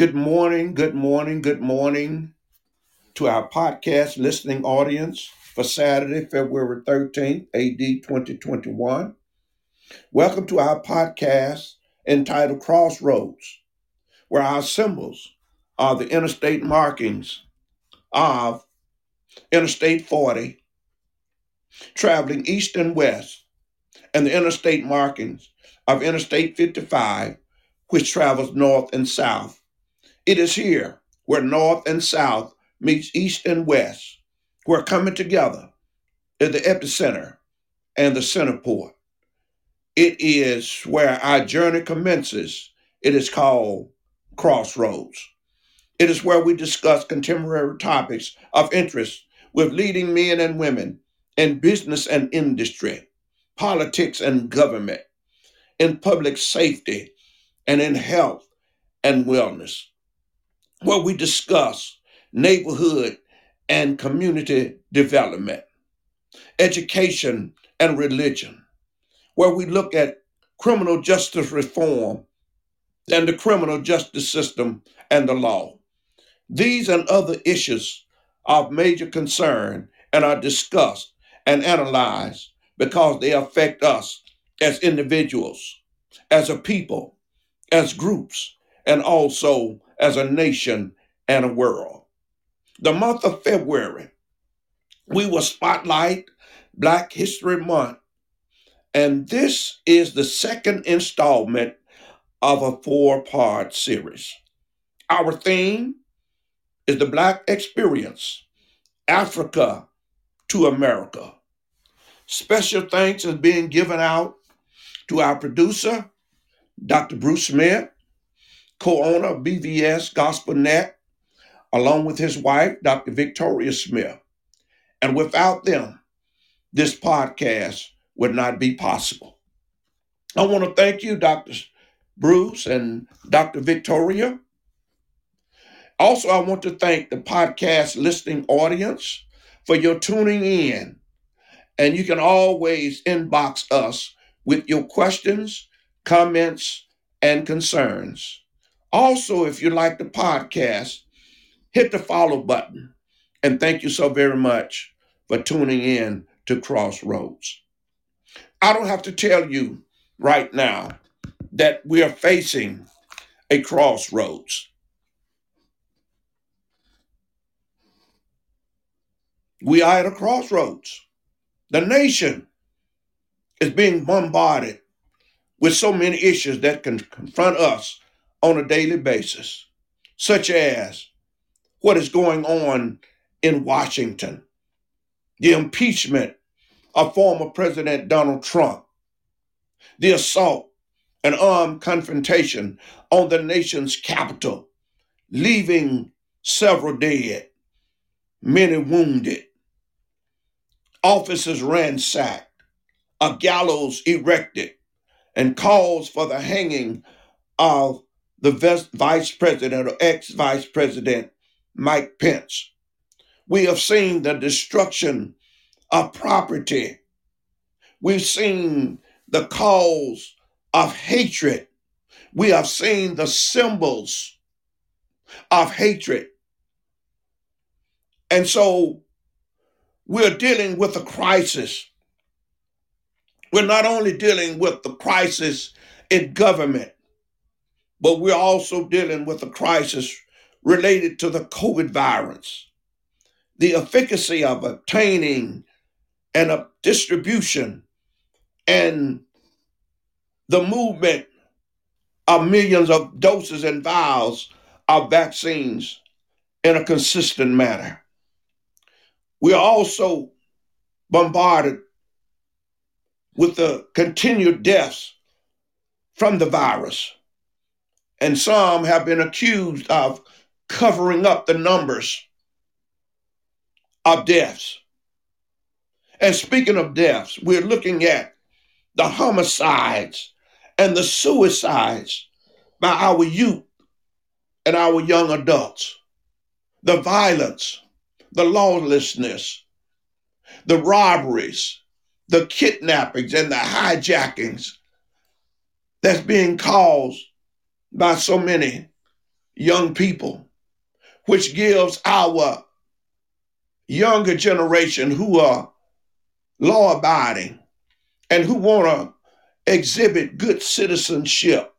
Good morning, good morning, good morning to our podcast listening audience for Saturday, February 13th, AD 2021. Welcome to our podcast entitled Crossroads, where our symbols are the interstate markings of Interstate 40, traveling east and west, and the interstate markings of Interstate 55, which travels north and south. It is here where north and south meets east and west, where coming together is the epicenter and the center port. It is where our journey commences. It is called Crossroads. It is where we discuss contemporary topics of interest with leading men and women in business and industry, politics and government, in public safety, and in health and wellness where we discuss neighborhood and community development, education and religion, where we look at criminal justice reform and the criminal justice system and the law. These and other issues are of major concern and are discussed and analyzed because they affect us as individuals, as a people, as groups, and also as a nation and a world. The month of February, we will spotlight Black History Month, and this is the second installment of a four part series. Our theme is the Black Experience Africa to America. Special thanks is being given out to our producer, Dr. Bruce Smith, co-owner of BVS Gospel Net, along with his wife, Dr. Victoria Smith. And without them, this podcast would not be possible. I want to thank you, Dr. Bruce and Dr. Victoria. Also, I want to thank the podcast listening audience for your tuning in. And you can always inbox us with your questions, comments, and concerns. Also, if you like the podcast, hit the follow button. And thank you so very much for tuning in to Crossroads. I don't have to tell you right now that we are facing a crossroads. We are at a crossroads. The nation is being bombarded with so many issues that can confront us on a daily basis, such as what is going on in Washington, the impeachment of former President Donald Trump, the assault and armed confrontation on the nation's capital, leaving several dead, many wounded, offices ransacked, a gallows erected, and calls for the hanging of the vice president or ex vice president, Mike Pence. We have seen the destruction of property. We've seen the cause of hatred. We have seen the symbols of hatred. And so we're dealing with a crisis. We're not only dealing with the crisis in government, but we're also dealing with a crisis related to the COVID virus. The efficacy of obtaining and a distribution and the movement of millions of doses and vials of vaccines in a consistent manner. We are also bombarded with the continued deaths from the virus and some have been accused of covering up the numbers of deaths. And speaking of deaths, we're looking at the homicides and the suicides by our youth and our young adults, the violence, the lawlessness, the robberies, the kidnappings, and the hijackings that's being caused by so many young people, which gives our younger generation who are law abiding and who want to exhibit good citizenship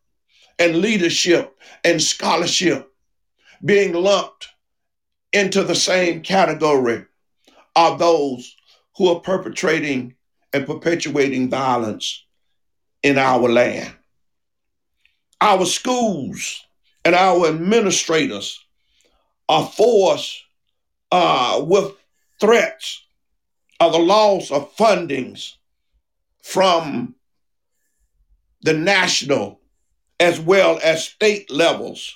and leadership and scholarship being lumped into the same category of those who are perpetrating and perpetuating violence in our land. Our schools and our administrators are forced uh, with threats of the loss of fundings from the national as well as state levels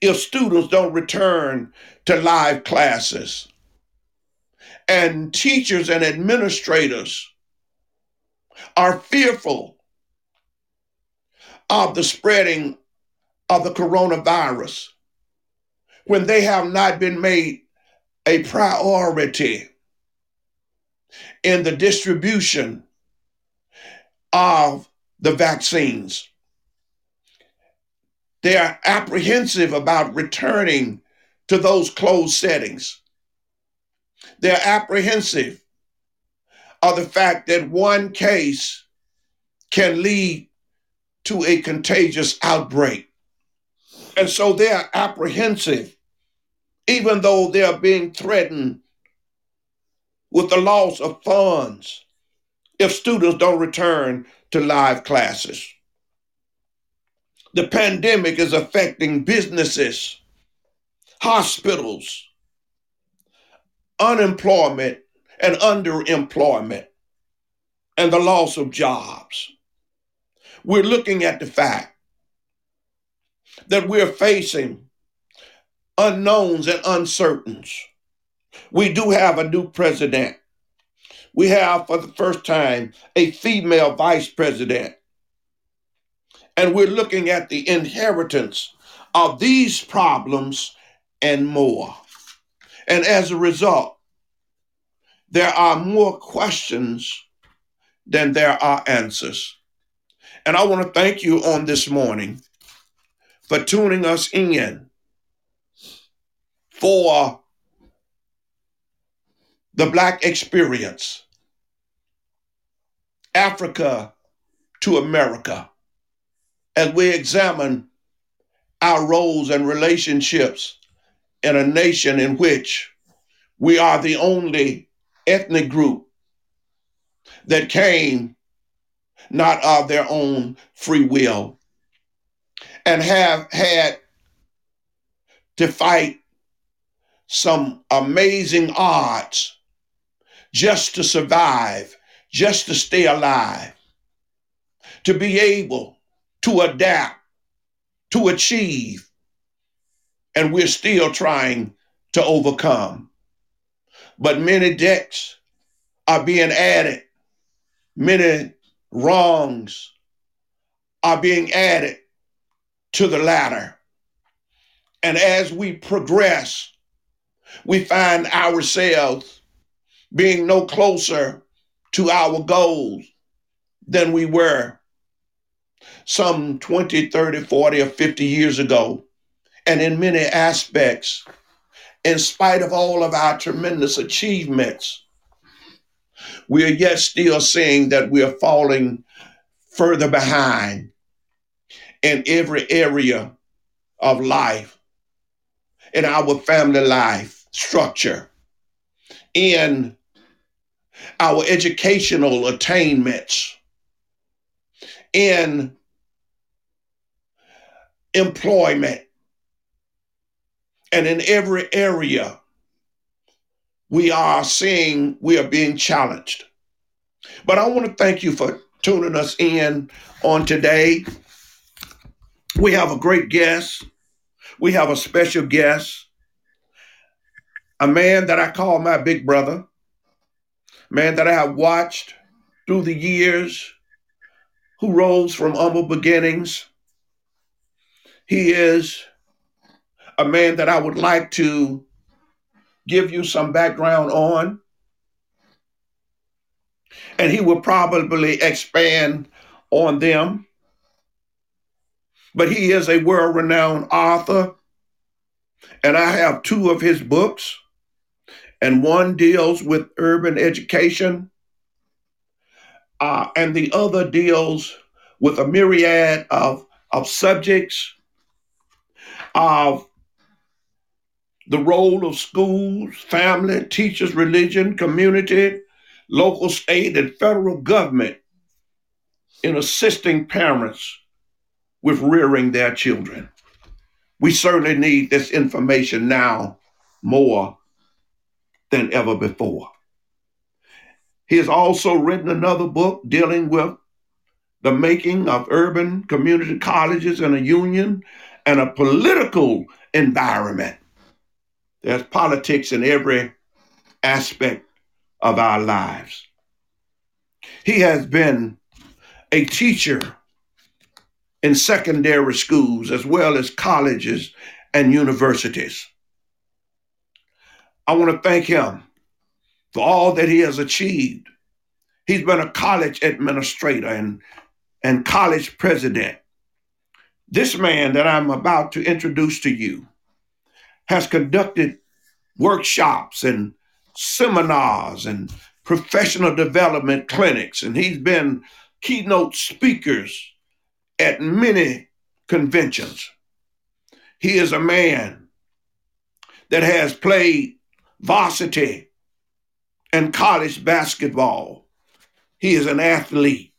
if students don't return to live classes. And teachers and administrators are fearful of the spreading of the coronavirus when they have not been made a priority in the distribution of the vaccines. They are apprehensive about returning to those closed settings. They're apprehensive of the fact that one case can lead to a contagious outbreak. And so they're apprehensive, even though they're being threatened with the loss of funds if students don't return to live classes. The pandemic is affecting businesses, hospitals, unemployment and underemployment, and the loss of jobs. We're looking at the fact that we're facing unknowns and uncertains. We do have a new president. We have, for the first time, a female vice president. And we're looking at the inheritance of these problems and more. And as a result, there are more questions than there are answers. And I want to thank you on this morning for tuning us in for the Black experience, Africa to America, as we examine our roles and relationships in a nation in which we are the only ethnic group that came not of their own free will and have had to fight some amazing odds just to survive, just to stay alive, to be able to adapt, to achieve, and we're still trying to overcome. But many debts are being added, many wrongs are being added to the ladder. And as we progress, we find ourselves being no closer to our goals than we were some 20, 30, 40, or 50 years ago. And in many aspects, in spite of all of our tremendous achievements, we are yet still seeing that we are falling further behind in every area of life, in our family life structure, in our educational attainments, in employment, and in every area we are seeing we are being challenged. But I want to thank you for tuning us in on today. We have a great guest. We have a special guest, a man that I call my big brother, man that I have watched through the years, who rose from humble beginnings. He is a man that I would like to give you some background on. And he will probably expand on them. But he is a world renowned author, And I have two of his books, and one deals with urban education, uh, and the other deals with a myriad of, of subjects of the role of schools, family, teachers, religion, community, local, state, and federal government in assisting parents with rearing their children. We certainly need this information now more than ever before. He has also written another book dealing with the making of urban community colleges in a union and a political environment. There's politics in every aspect of our lives. He has been a teacher in secondary schools as well as colleges and universities. I want to thank him for all that he has achieved. He's been a college administrator and, and college president. This man that I'm about to introduce to you has conducted workshops and seminars and professional development clinics, and he's been keynote speakers at many conventions. He is a man that has played varsity and college basketball. He is an athlete.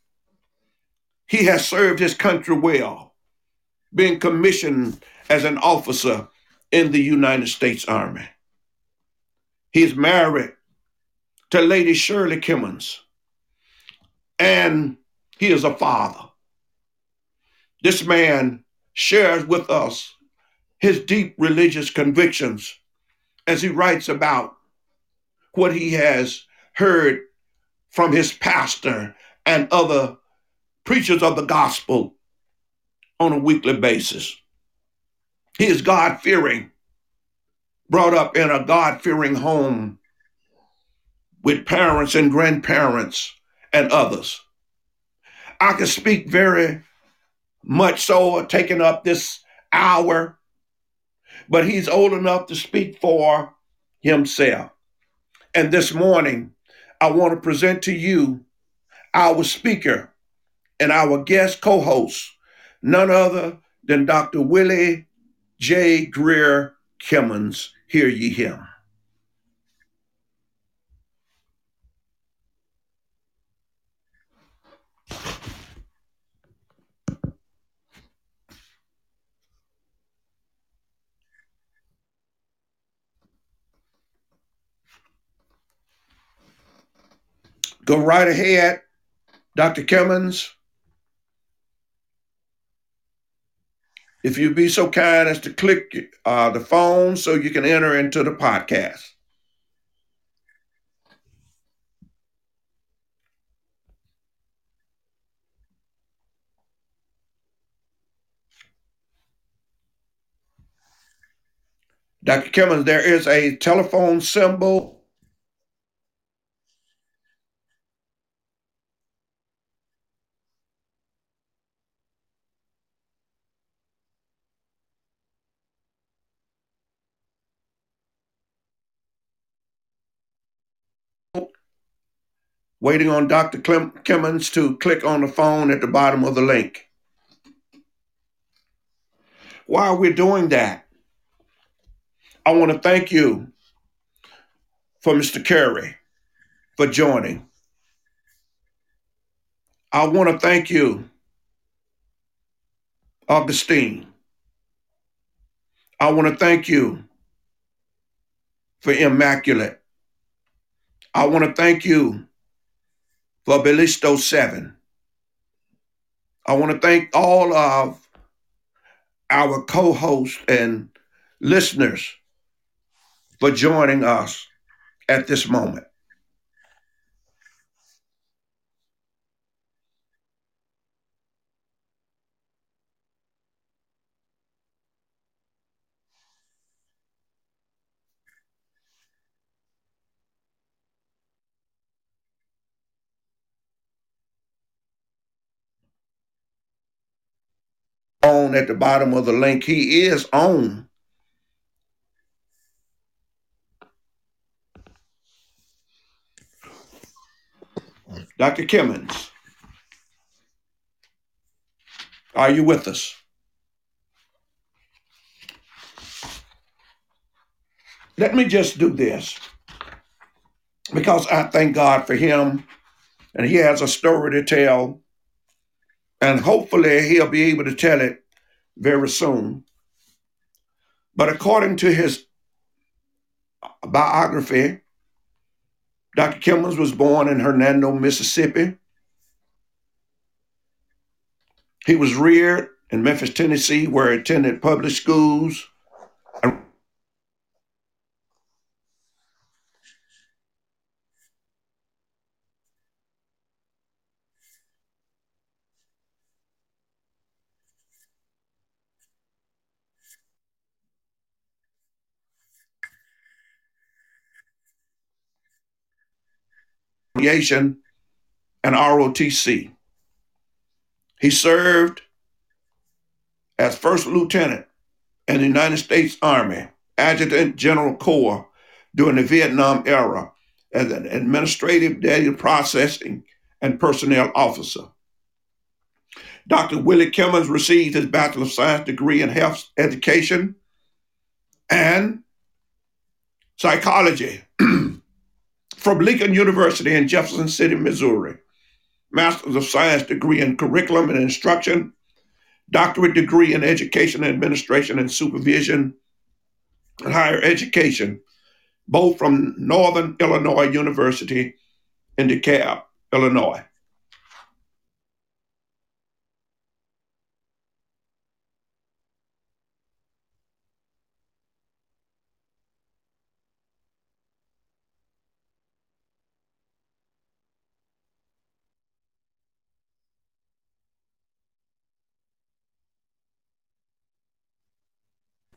He has served his country well, being commissioned as an officer in the United States Army. He's married to Lady Shirley Kimmons, and he is a father. This man shares with us his deep religious convictions as he writes about what he has heard from his pastor and other preachers of the gospel on a weekly basis. He is God fearing, brought up in a God fearing home with parents and grandparents and others. I can speak very much so, taking up this hour, but he's old enough to speak for himself. And this morning, I want to present to you our speaker and our guest co host, none other than Dr. Willie J. Greer Kimmons. Hear ye him. Go right ahead, Dr. Kimmons. If you'd be so kind as to click uh, the phone so you can enter into the podcast. Dr. Kimmons, there is a telephone symbol waiting on Dr. Clem- Kimmons to click on the phone at the bottom of the link. While we're doing that, I want to thank you for Mr. Carey for joining. I want to thank you, Augustine. I want to thank you for Immaculate. I want to thank you for Bellisto 7. I want to thank all of our co hosts and listeners for joining us at this moment. at the bottom of the link. He is on. Dr. Kimmons, are you with us? Let me just do this because I thank God for him and he has a story to tell and hopefully he'll be able to tell it very soon. But according to his biography, Dr. Kimmons was born in Hernando, Mississippi. He was reared in Memphis, Tennessee, where he attended public schools and ROTC. He served as first lieutenant in the United States Army, Adjutant General Corps during the Vietnam era as an administrative data processing and personnel officer. Dr. Willie Kimmons received his Bachelor of Science degree in health education and psychology from Lincoln University in Jefferson City, Missouri. Master's of Science degree in curriculum and instruction, doctorate degree in education administration and supervision and higher education, both from Northern Illinois University in DeKalb, Illinois.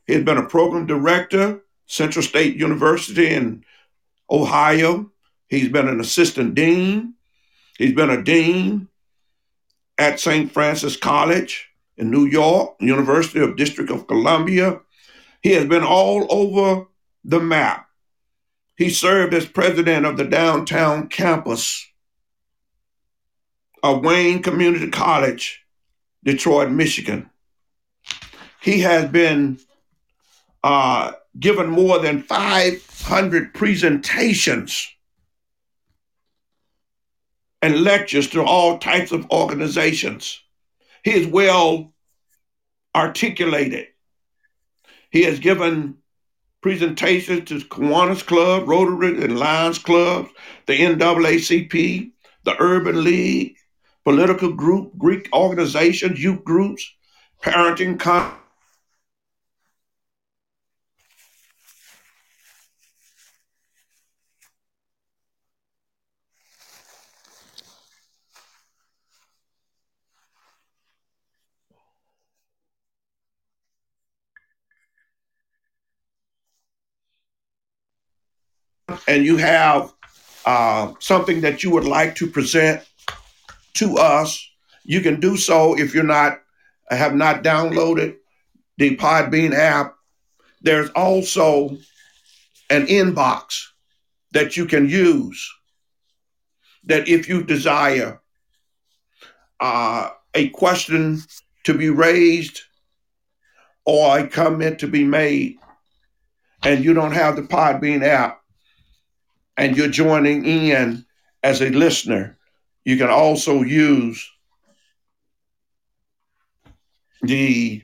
He has been a program director, Central State University in Ohio. He's been an assistant dean. He's been a dean at St. Francis College in New York, University of District of Columbia. He has been all over the map. He served as president of the downtown campus of Wayne Community College, Detroit, Michigan. He has been uh, given more than 500 presentations and lectures to all types of organizations. He is well articulated. He has given presentations to Kiwanis Club, Rotary and Lions Clubs, the NAACP, the Urban League, political group, Greek organizations, youth groups, parenting con- and you have uh, something that you would like to present to us, you can do so if you're not have not downloaded the Podbean app. There's also an inbox that you can use. That if you desire uh, a question to be raised or a comment to be made, and you don't have the Podbean app, and you're joining in as a listener, you can also use the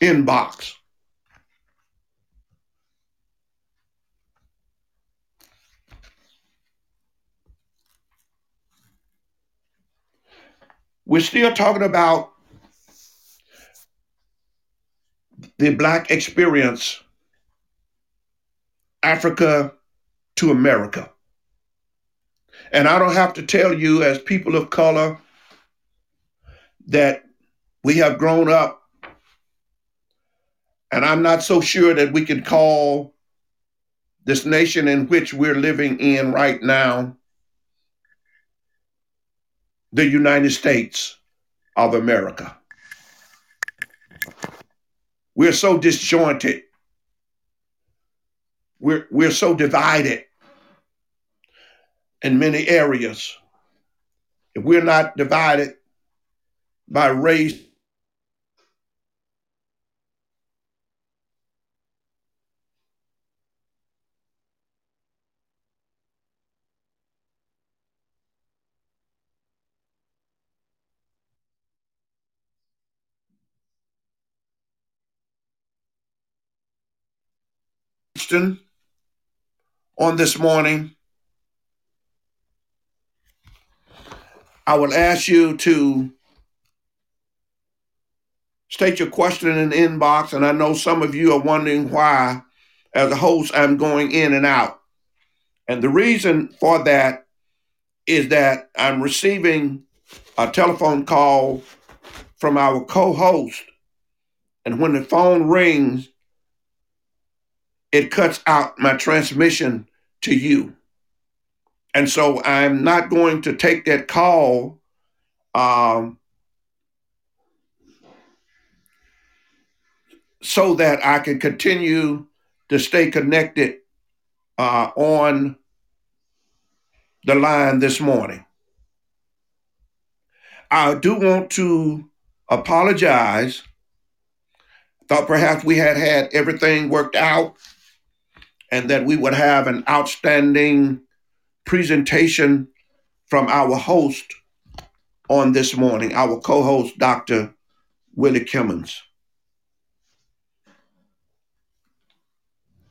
inbox. We're still talking about the Black experience, Africa to America. And I don't have to tell you, as people of color, that we have grown up, and I'm not so sure that we can call this nation in which we're living in right now the United States of America. We're so disjointed. We're, we're so divided. in many areas. If we're not divided by race, on this morning, I will ask you to state your question in the inbox. And I know some of you are wondering why, as a host, I'm going in and out. And the reason for that is that I'm receiving a telephone call from our co host. And when the phone rings, it cuts out my transmission to you. And so I'm not going to take that call um, so that I can continue to stay connected uh, on the line this morning. I do want to apologize. Thought perhaps we had had everything worked out and that we would have an outstanding presentation from our host on this morning, our co host, Dr. Willie Kimmons.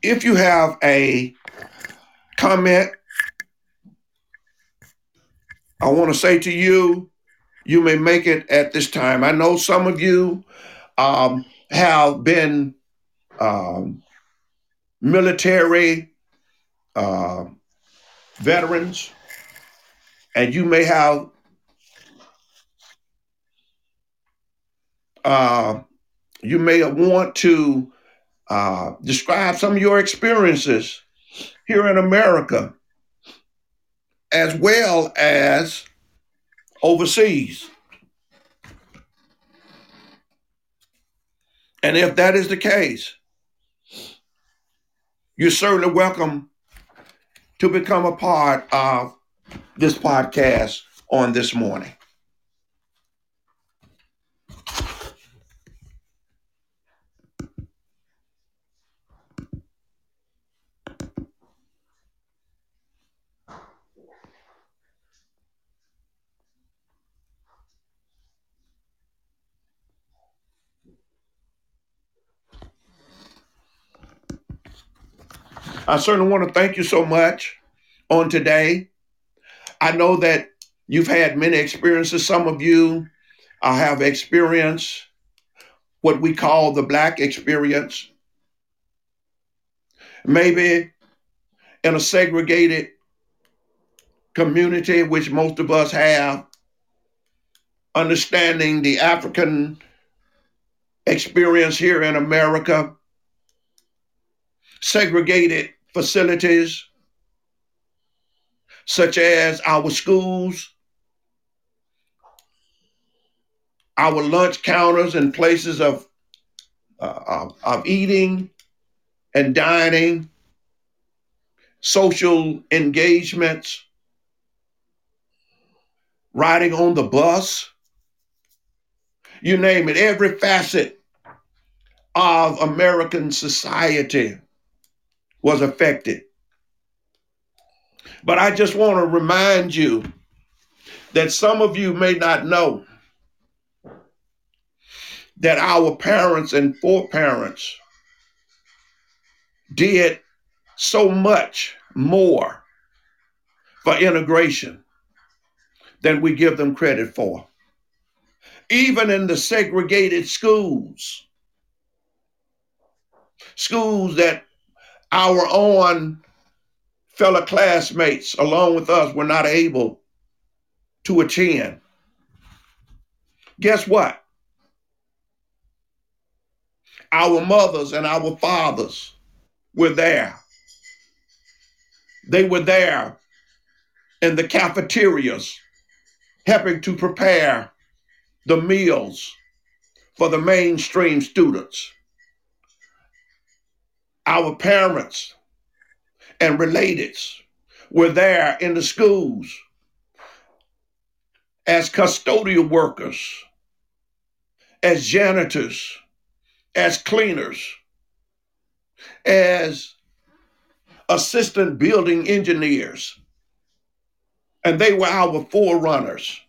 If you have a comment, I want to say to you, you may make it at this time. I know some of you um, have been um, military uh, veterans, and you may have uh, you may want to uh, describe some of your experiences here in America, as well as overseas. And if that is the case, you're certainly welcome to become a part of this podcast on this morning. I certainly want to thank you so much on today. I know that you've had many experiences. Some of you uh, have experienced what we call the Black experience. Maybe in a segregated community, which most of us have, understanding the African experience here in America segregated facilities such as our schools, our lunch counters and places of, uh, of, of eating and dining, social engagements, riding on the bus, you name it, every facet of American society was affected. But I just want to remind you that some of you may not know that our parents and foreparents did so much more for integration than we give them credit for. Even in the segregated schools, schools that our own fellow classmates, along with us, were not able to attend. Guess what? Our mothers and our fathers were there. They were there in the cafeterias, helping to prepare the meals for the mainstream students our parents and relateds were there in the schools as custodial workers, as janitors, as cleaners, as assistant building engineers. And they were our forerunners.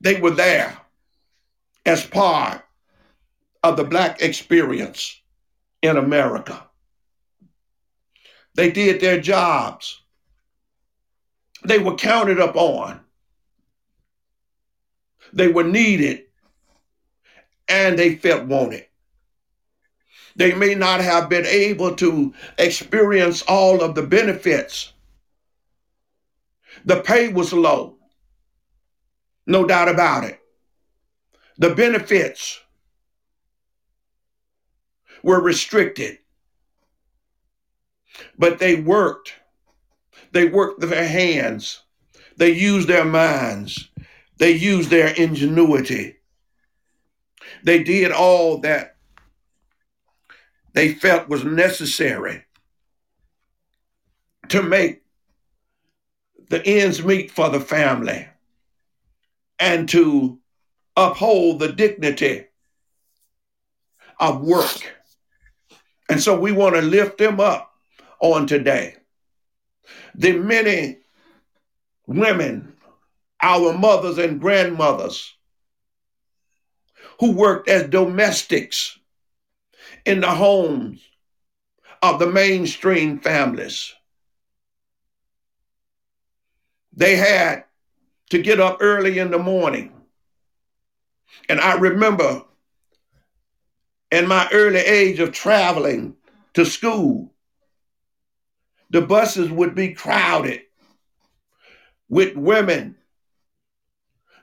They were there as part of the Black experience in America. They did their jobs. They were counted upon. They were needed and they felt wanted. They may not have been able to experience all of the benefits. The pay was low, no doubt about it. The benefits were restricted, but they worked. They worked their hands, they used their minds, they used their ingenuity. They did all that they felt was necessary to make the ends meet for the family and to uphold the dignity of work. And so we want to lift them up on today. The many women, our mothers and grandmothers, who worked as domestics in the homes of the mainstream families. They had to get up early in the morning. And I remember in my early age of traveling to school, the buses would be crowded with women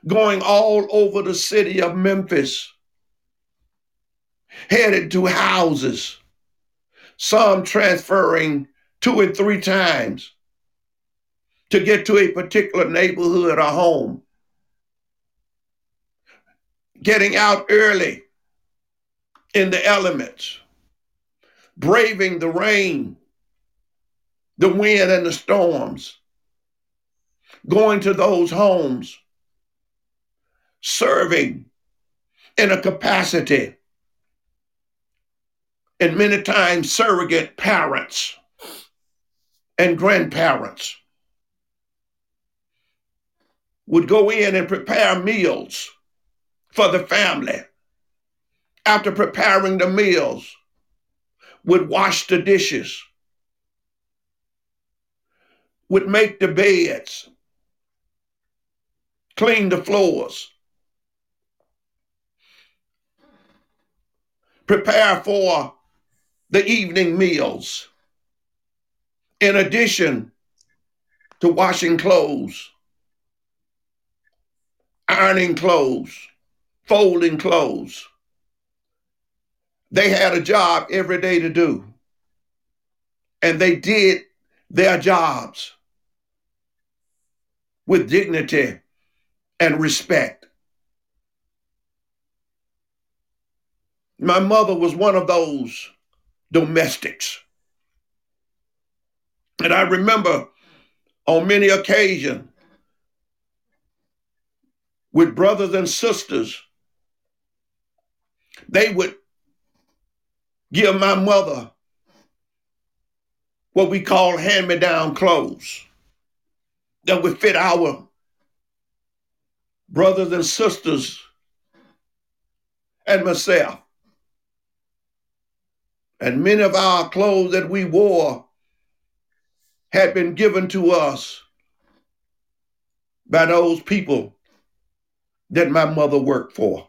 going all over the city of Memphis headed to houses, some transferring two and three times to get to a particular neighborhood or home. Getting out early in the elements, braving the rain, the wind, and the storms, going to those homes, serving in a capacity and many times surrogate parents and grandparents would go in and prepare meals for the family. After preparing the meals, would wash the dishes, would make the beds, clean the floors, prepare for the evening meals, in addition to washing clothes, ironing clothes, folding clothes. They had a job every day to do, and they did their jobs with dignity and respect. My mother was one of those domestics. And I remember on many occasions with brothers and sisters, they would give my mother what we call hand me down clothes that would fit our brothers and sisters and myself. And many of our clothes that we wore had been given to us by those people that my mother worked for.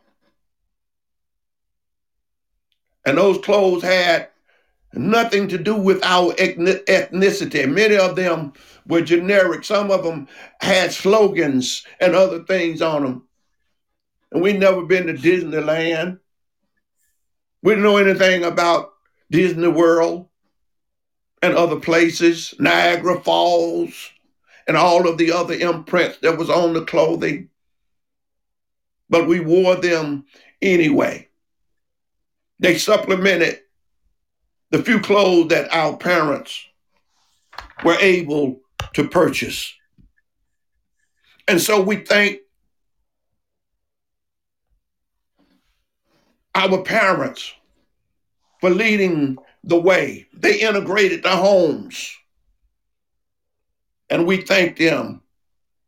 And those clothes had nothing to do with our ethnicity. Many of them were generic. Some of them had slogans and other things on them. And we'd never been to Disneyland. We didn't know anything about Disney World and other places, Niagara Falls, and all of the other imprints that was on the clothing. But we wore them anyway. They supplemented the few clothes that our parents were able to purchase. And so we thank our parents for leading the way. They integrated the homes. And we thank them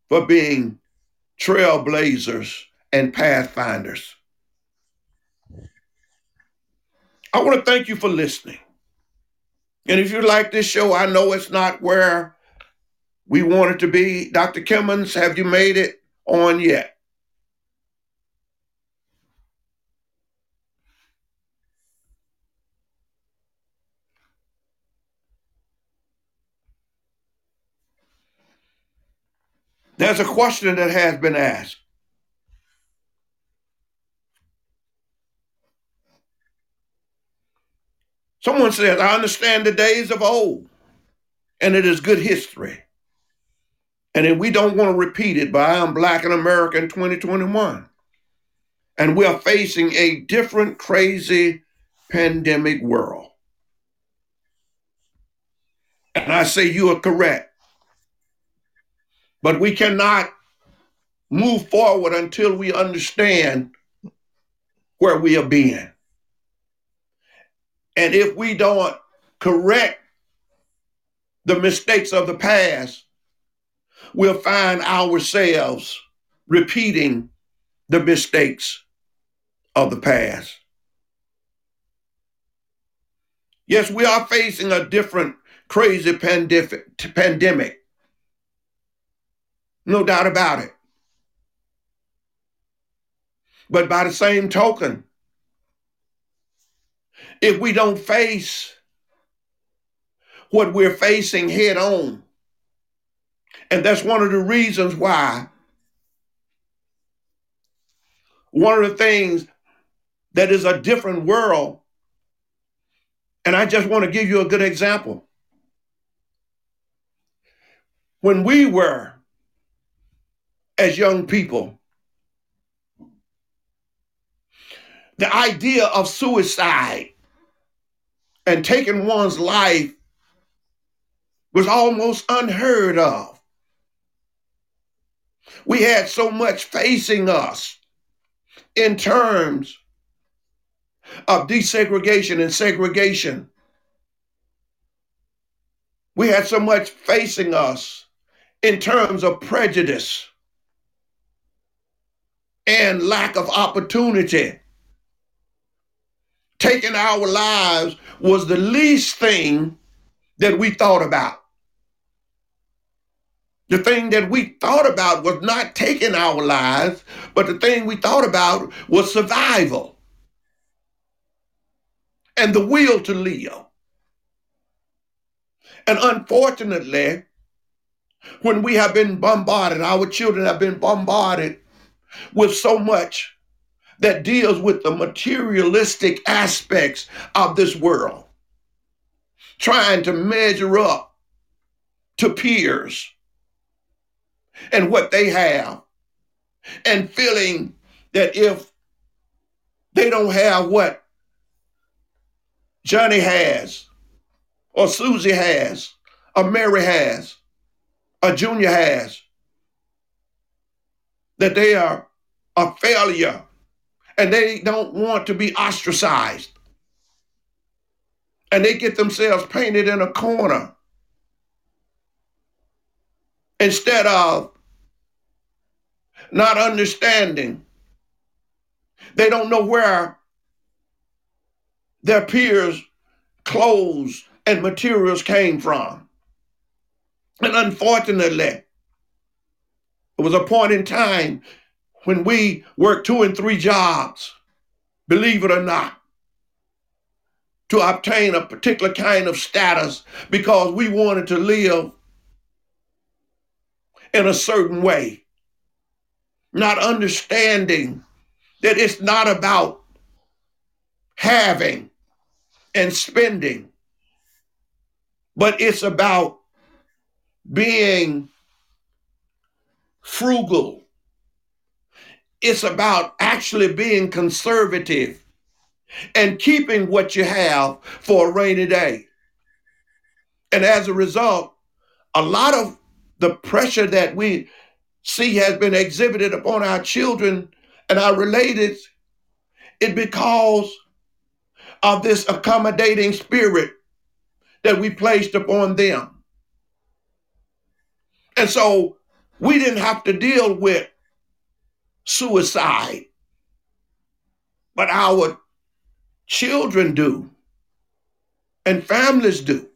for being trailblazers and pathfinders. I want to thank you for listening. And if you like this show, I know it's not where we want it to be. Dr. Kimmons, have you made it on yet? There's a question that has been asked. Someone says, I understand the days of old, and it is good history. And if we don't want to repeat it, but I am black in America in 2021. And we are facing a different, crazy pandemic world. And I say you are correct. But we cannot move forward until we understand where we are being. And if we don't correct the mistakes of the past, we'll find ourselves repeating the mistakes of the past. Yes, we are facing a different crazy pandemic. No doubt about it. But by the same token, if we don't face what we're facing head on, and that's one of the reasons why one of the things that is a different world, and I just want to give you a good example. When we were as young people, the idea of suicide and taking one's life was almost unheard of. We had so much facing us in terms of desegregation and segregation. We had so much facing us in terms of prejudice and lack of opportunity. Taking our lives was the least thing that we thought about. The thing that we thought about was not taking our lives, but the thing we thought about was survival and the will to live. And unfortunately, when we have been bombarded, our children have been bombarded with so much that deals with the materialistic aspects of this world, trying to measure up to peers and what they have, and feeling that if they don't have what Johnny has, or Susie has, or Mary has, or Junior has, that they are a failure and they don't want to be ostracized. And they get themselves painted in a corner instead of not understanding. They don't know where their peers' clothes and materials came from. And unfortunately, it was a point in time when we work two and three jobs, believe it or not, to obtain a particular kind of status because we wanted to live in a certain way, not understanding that it's not about having and spending, but it's about being frugal. It's about actually being conservative and keeping what you have for a rainy day. And as a result, a lot of the pressure that we see has been exhibited upon our children and our related, it because of this accommodating spirit that we placed upon them. And so we didn't have to deal with suicide, but our children do, and families do.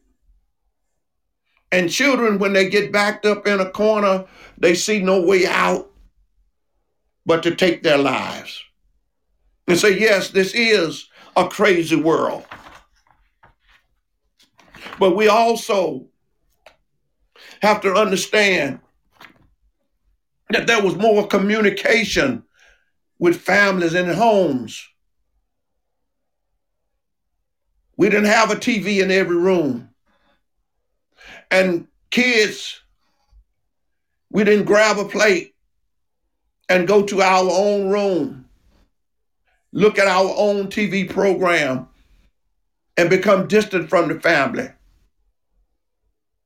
And children, when they get backed up in a corner, they see no way out but to take their lives. And say, yes, this is a crazy world. But we also have to understand that there was more communication with families and homes. We didn't have a TV in every room. And kids, we didn't grab a plate and go to our own room, look at our own TV program, and become distant from the family.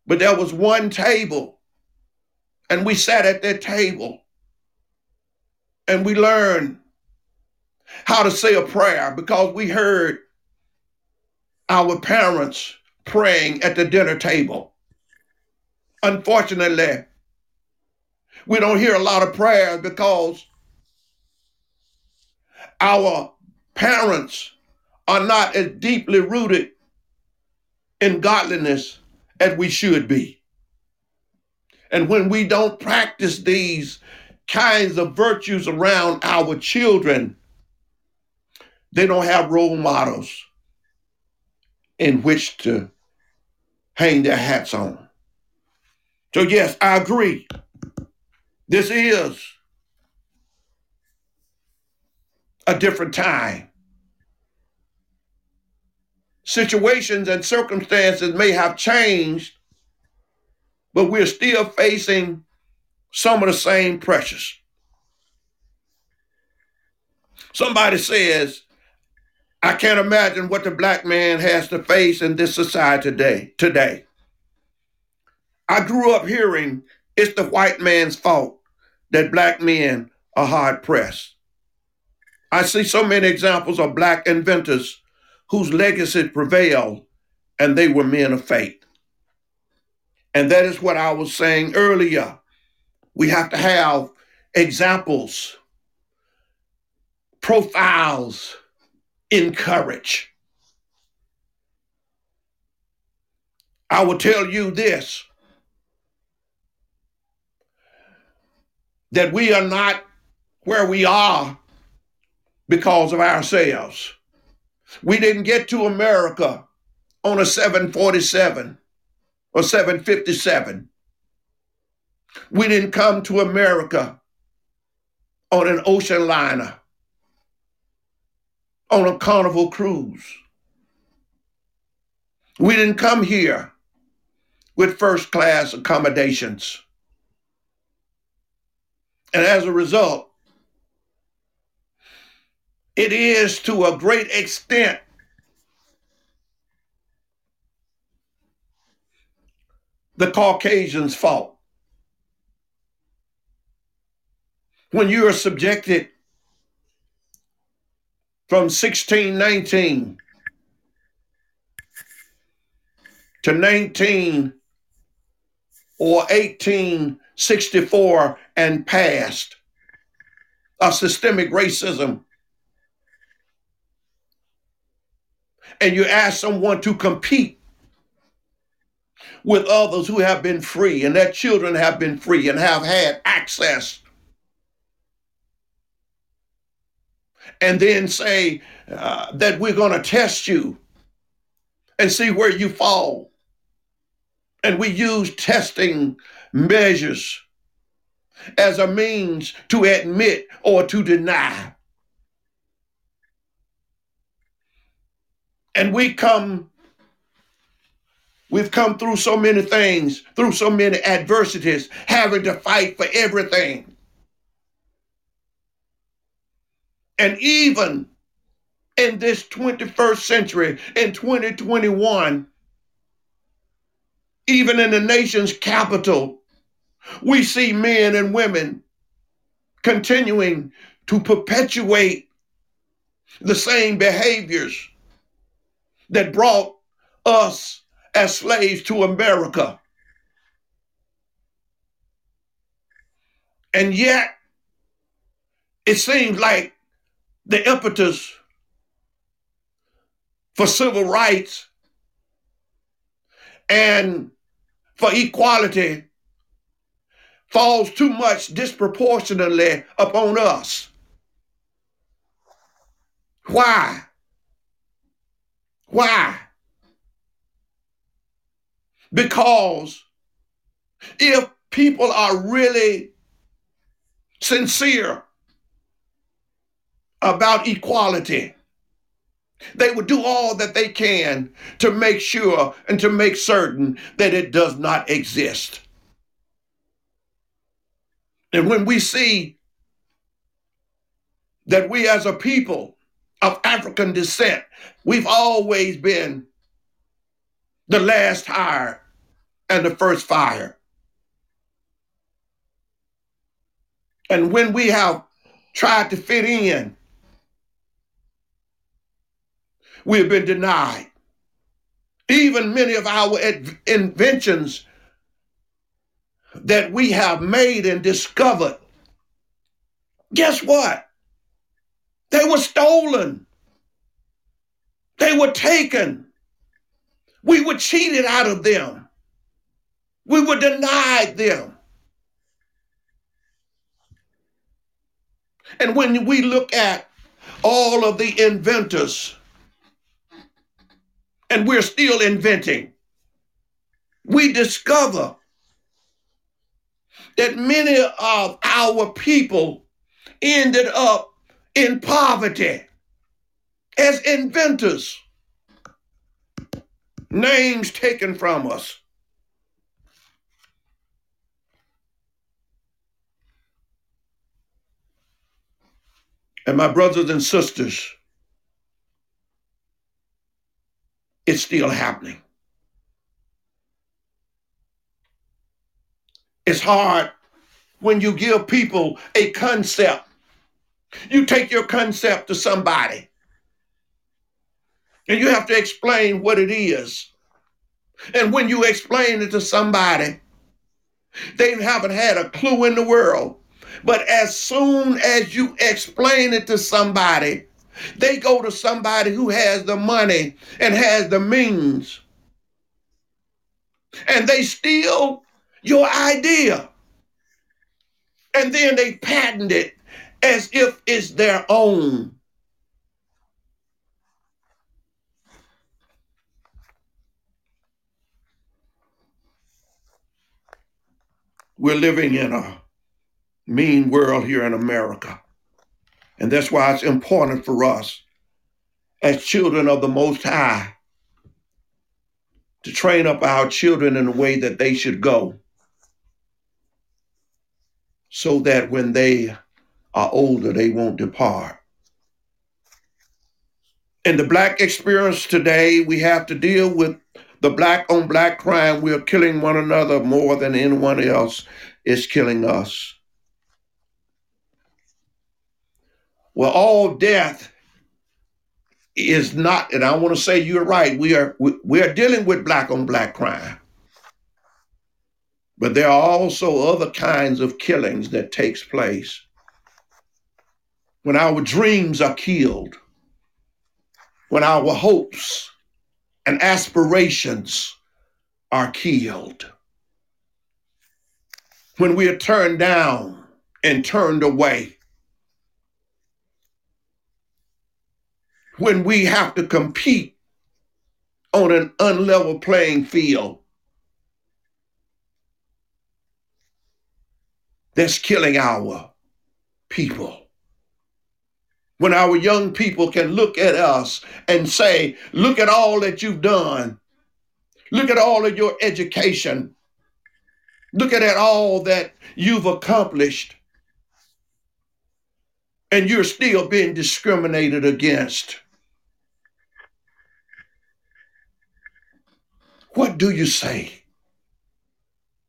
But there was one table, and we sat at that table, and we learned how to say a prayer because we heard our parents praying at the dinner table. Unfortunately, we don't hear a lot of prayers because our parents are not as deeply rooted in godliness as we should be. And when we don't practice these kinds of virtues around our children, they don't have role models in which to hang their hats on. So, yes, I agree. This is a different time. Situations and circumstances may have changed, but we're still facing some of the same pressures. Somebody says, I can't imagine what the black man has to face in this society today. Today. I grew up hearing it's the white man's fault that black men are hard pressed. I see so many examples of black inventors whose legacy prevailed and they were men of faith. And that is what I was saying earlier. We have to have examples, profiles in courage. I will tell you this that we are not where we are because of ourselves. We didn't get to America on a 747 or 757. We didn't come to America on an ocean liner, on a carnival cruise. We didn't come here with first class accommodations. And as a result, it is to a great extent the Caucasian's fault. When you are subjected from 1619 to 19 or 1864 and past of systemic racism. And you ask someone to compete with others who have been free and their children have been free and have had access. And then say uh, that we're going to test you and see where you fall. And we use testing measures as a means to admit or to deny. And we come, we've come through so many things, through so many adversities, having to fight for everything. And even in this 21st century, in 2021, even in the nation's capital, we see men and women continuing to perpetuate the same behaviors that brought us as slaves to America. And yet, it seems like the impetus for civil rights and for equality falls too much disproportionately upon us. Why? Why? Because if people are really sincere about equality, they would do all that they can to make sure and to make certain that it does not exist. And when we see that we as a people of African descent, we've always been the last hire and the first fire. And when we have tried to fit in, we have been denied. Even many of our inventions that we have made and discovered, guess what? They were stolen. They were taken. We were cheated out of them. We were denied them. And when we look at all of the inventors, and we're still inventing, we discover that many of our people ended up in poverty as inventors. Names taken from us. And my brothers and sisters, it's still happening. It's hard when you give people a concept. You take your concept to somebody and you have to explain what it is. And when you explain it to somebody, they haven't had a clue in the world. But as soon as you explain it to somebody, they go to somebody who has the money and has the means. And they steal your idea. And then they patent it as if it's their own. We're living in a mean world here in America. And that's why it's important for us as children of the Most High to train up our children in the way that they should go so that when they are older, they won't depart. In the black experience today, we have to deal with the black on black crime. We're killing one another more than anyone else is killing us. Well, all death is not, and I want to say you're right. We are we, we are dealing with black on black crime. But there are also other kinds of killings that takes place. When our dreams are killed, when our hopes and aspirations are killed, when we are turned down and turned away, when we have to compete on an unlevel playing field that's killing our people. When our young people can look at us and say, Look at all that you've done. Look at all of your education. Look at all that you've accomplished. And you're still being discriminated against. What do you say?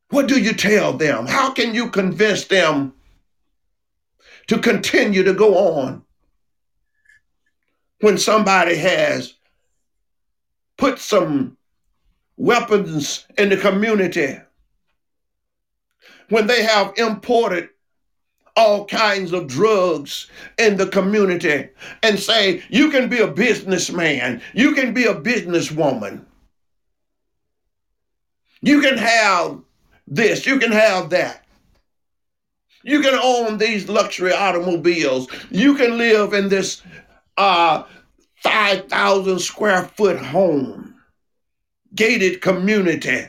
What do you tell them? How can you convince them to continue to go on when somebody has put some weapons in the community, when they have imported all kinds of drugs in the community and say, you can be a businessman, you can be a businesswoman, you can have this, you can have that. You can own these luxury automobiles. You can live in this uh, 5,000 square foot home, gated community.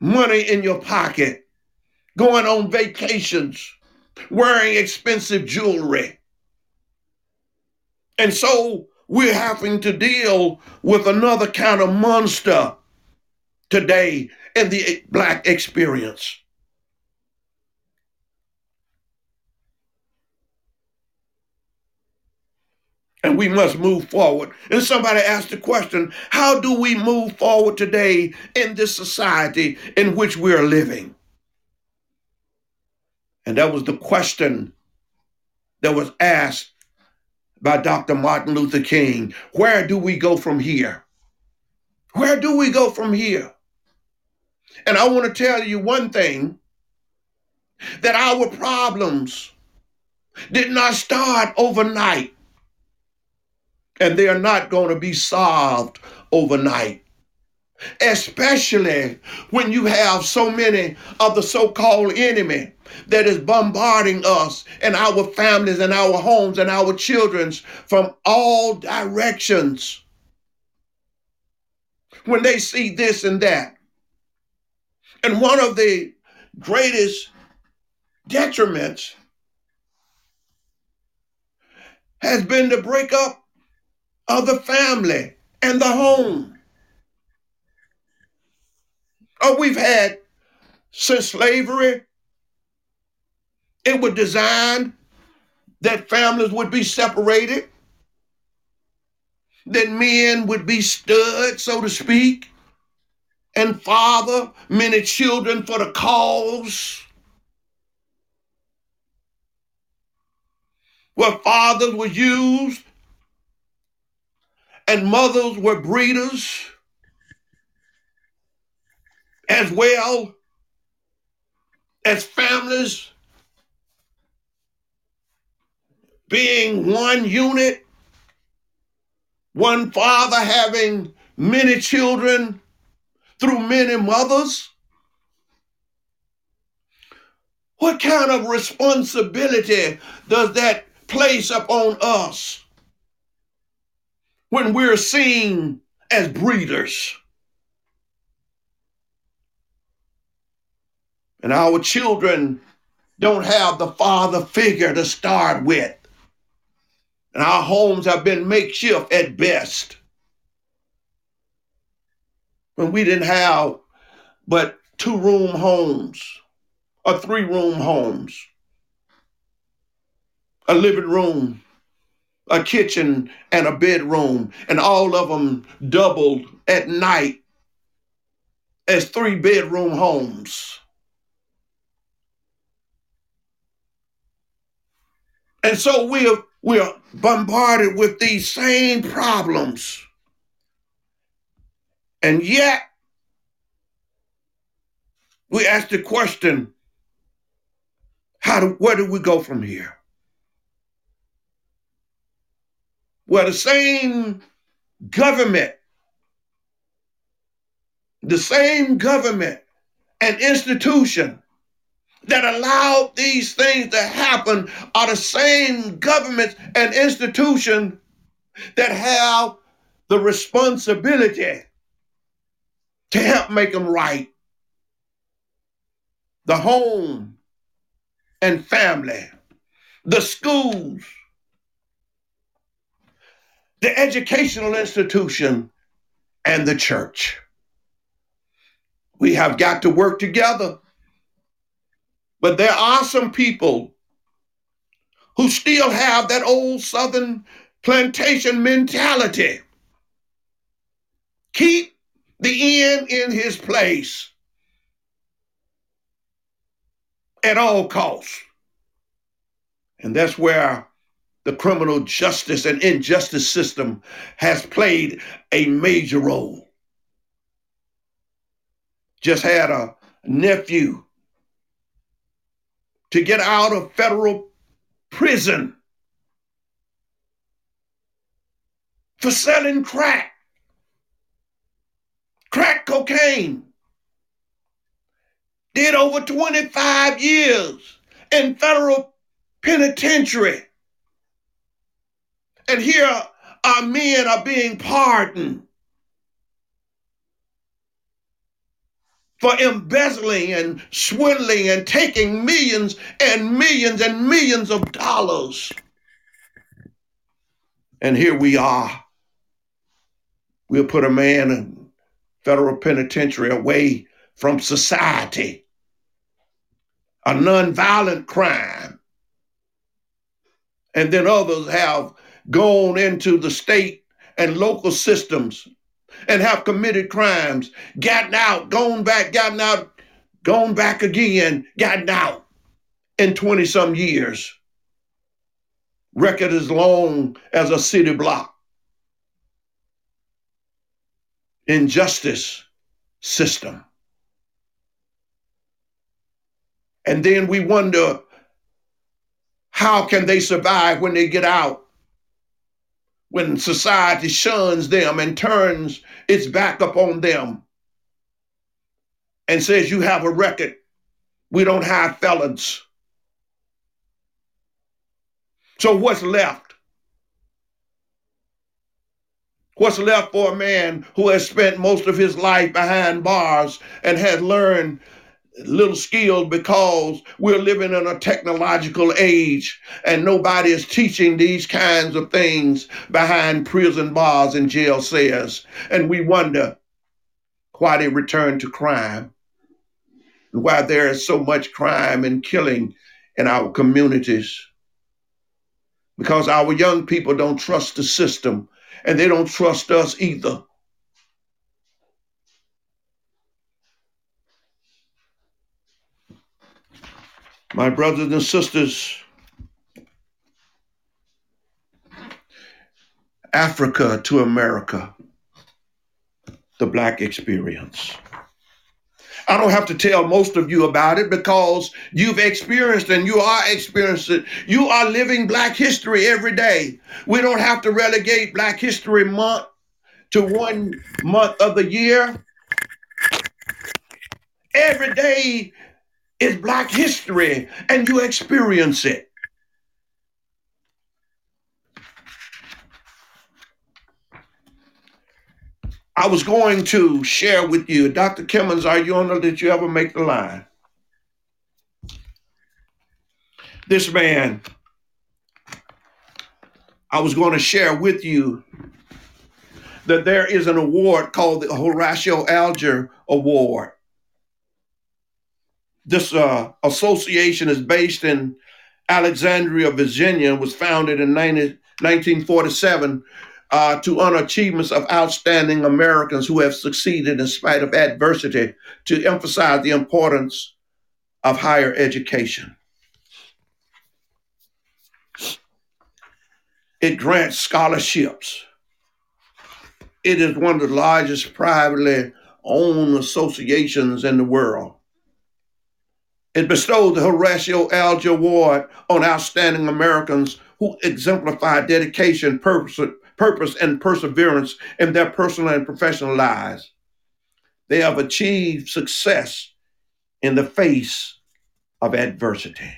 Money in your pocket, going on vacations, wearing expensive jewelry. And so we're having to deal with another kind of monster today in the black experience. And we must move forward. And somebody asked the question how do we move forward today in this society in which we are living? And that was the question that was asked by Dr. Martin Luther King. Where do we go from here? Where do we go from here? And I want to tell you one thing that our problems did not start overnight, and they are not going to be solved overnight. Especially when you have so many of the so called enemy that is bombarding us and our families and our homes and our children's from all directions. When they see this and that, and one of the greatest detriments has been to break breakup of the family and the home. Oh, we've had since slavery, it was designed that families would be separated, that men would be stud, so to speak, and father many children for the cause. Where fathers were used and mothers were breeders as well as families being one unit, one father having many children through many mothers? What kind of responsibility does that place upon us when we're seen as breeders? And our children don't have the father figure to start with. And our homes have been makeshift at best when we didn't have but two room homes or three room homes, a living room, a kitchen, and a bedroom, and all of them doubled at night as three bedroom homes. And so we're, we're bombarded with these same problems and yet, we ask the question, how do, where do we go from here? Well, the same government, the same government and institution that allowed these things to happen are the same governments and institution that have the responsibility to help make them right. The home and family, the schools, the educational institution, and the church. We have got to work together. But there are some people who still have that old Southern plantation mentality. Keep the end in his place at all costs. And that's where the criminal justice and injustice system has played a major role. Just had a nephew to get out of federal prison for selling crack, crack cocaine. Did over 25 years in federal penitentiary. And here our men are being pardoned for embezzling and swindling and taking millions and millions and millions of dollars. And here we are. We'll put a man in federal penitentiary away from society. A nonviolent crime. And then others have gone into the state and local systems and have committed crimes, gotten out, gone back, gotten out, gone back again, gotten out in 20 some years. Record as long as a city block. Injustice system. And then we wonder how can they survive when they get out? When society shuns them and turns its back upon them and says, You have a record. We don't have felons. So, what's left? What's left for a man who has spent most of his life behind bars and has learned little skilled because we're living in a technological age and nobody is teaching these kinds of things behind prison bars and jail cells. And we wonder why they return to crime, and why there is so much crime and killing in our communities. Because our young people don't trust the system and they don't trust us either. My brothers and sisters, Africa to America, the Black experience. I don't have to tell most of you about it because you've experienced and you are experiencing. You are living Black history every day. We don't have to relegate Black History Month to one month of the year. Every day is Black history and you experience it. I was going to share with you, Dr. Kimmons, are you on did you ever make the line? This man, I was going to share with you that there is an award called the Horatio Alger Award this uh, association is based in Alexandria, Virginia, and was founded in 90, 1947 uh, to honor achievements of outstanding Americans who have succeeded in spite of adversity, to emphasize the importance of higher education. It grants scholarships. It is one of the largest privately owned associations in the world. It bestowed the Horatio Alger Award on outstanding Americans who exemplify dedication, purpose, purpose, and perseverance in their personal and professional lives. They have achieved success in the face of adversity.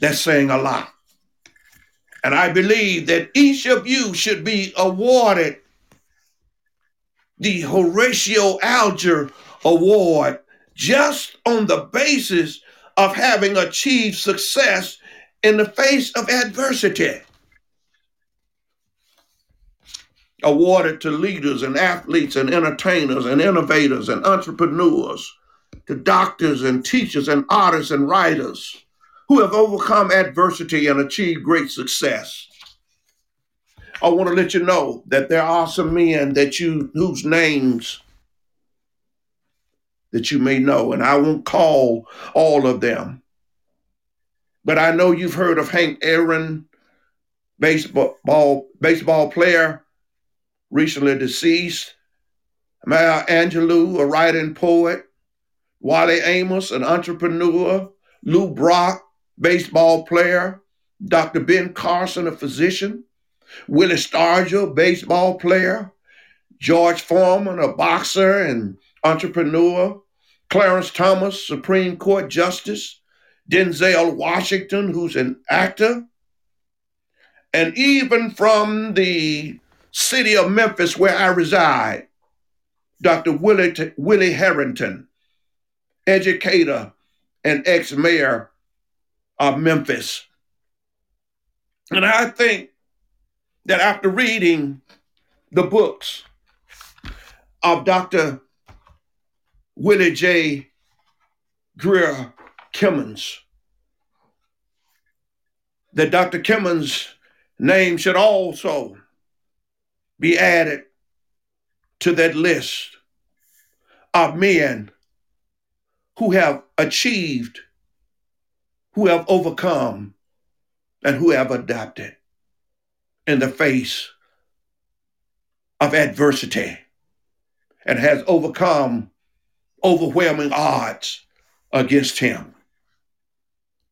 That's saying a lot. And I believe that each of you should be awarded the Horatio Alger Award just on the basis of having achieved success in the face of adversity. Awarded to leaders and athletes and entertainers and innovators and entrepreneurs, to doctors and teachers and artists and writers who have overcome adversity and achieved great success. I want to let you know that there are some men that you whose names that you may know, and I won't call all of them. But I know you've heard of Hank Aaron, baseball baseball player, recently deceased. Maya Angelou, a writer and poet. Wally Amos, an entrepreneur. Lou Brock, baseball player. Dr. Ben Carson, a physician. Willie Stargell, baseball player. George Foreman, a boxer and entrepreneur. Clarence Thomas, Supreme Court Justice. Denzel Washington, who's an actor. And even from the city of Memphis, where I reside, Dr. Willie, Willie Herenton, educator and ex mayor of Memphis. And I think that after reading the books of Dr. Willie J. Greer Kimmons, that Dr. Kimmons' name should also be added to that list of men who have achieved, who have overcome, and who have adapted in the face of adversity and has overcome overwhelming odds against him.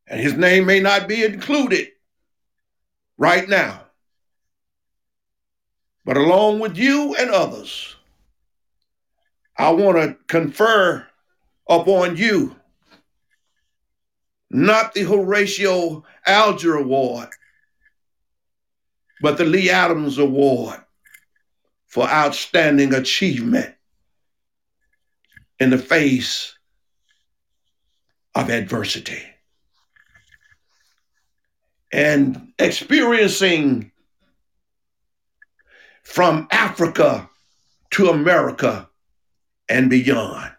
And his name may not be included right now. But along with you and others, I want to confer upon you not the Horatio Alger Award, but the Lee Adams Award for outstanding achievement in the face of adversity. And experiencing from Africa to America and beyond.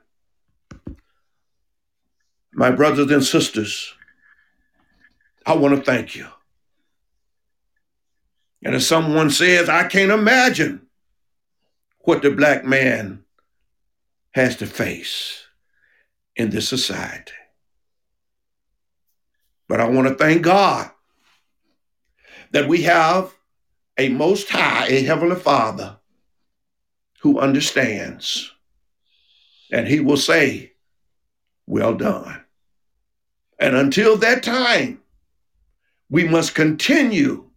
My brothers and sisters, I want to thank you. And as someone says, I can't imagine what the black man has to face in this society. But I want to thank God that we have a most high, a heavenly father who understands. And he will say, Well done. And until that time, we must continue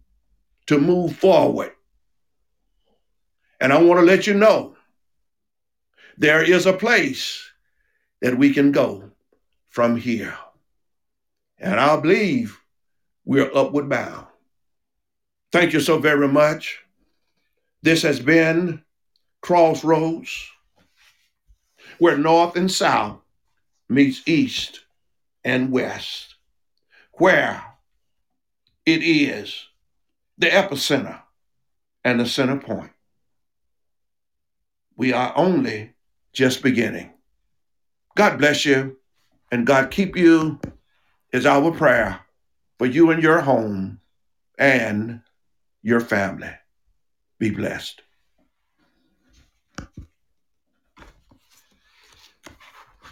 to move forward. And I want to let you know there is a place that we can go from here. And I believe we're upward bound. Thank you so very much. This has been Crossroads, where North and South meets East and West, where it is the epicenter and the center point. We are only just beginning. God bless you and God keep you is our prayer for you and your home and your family. Be blessed.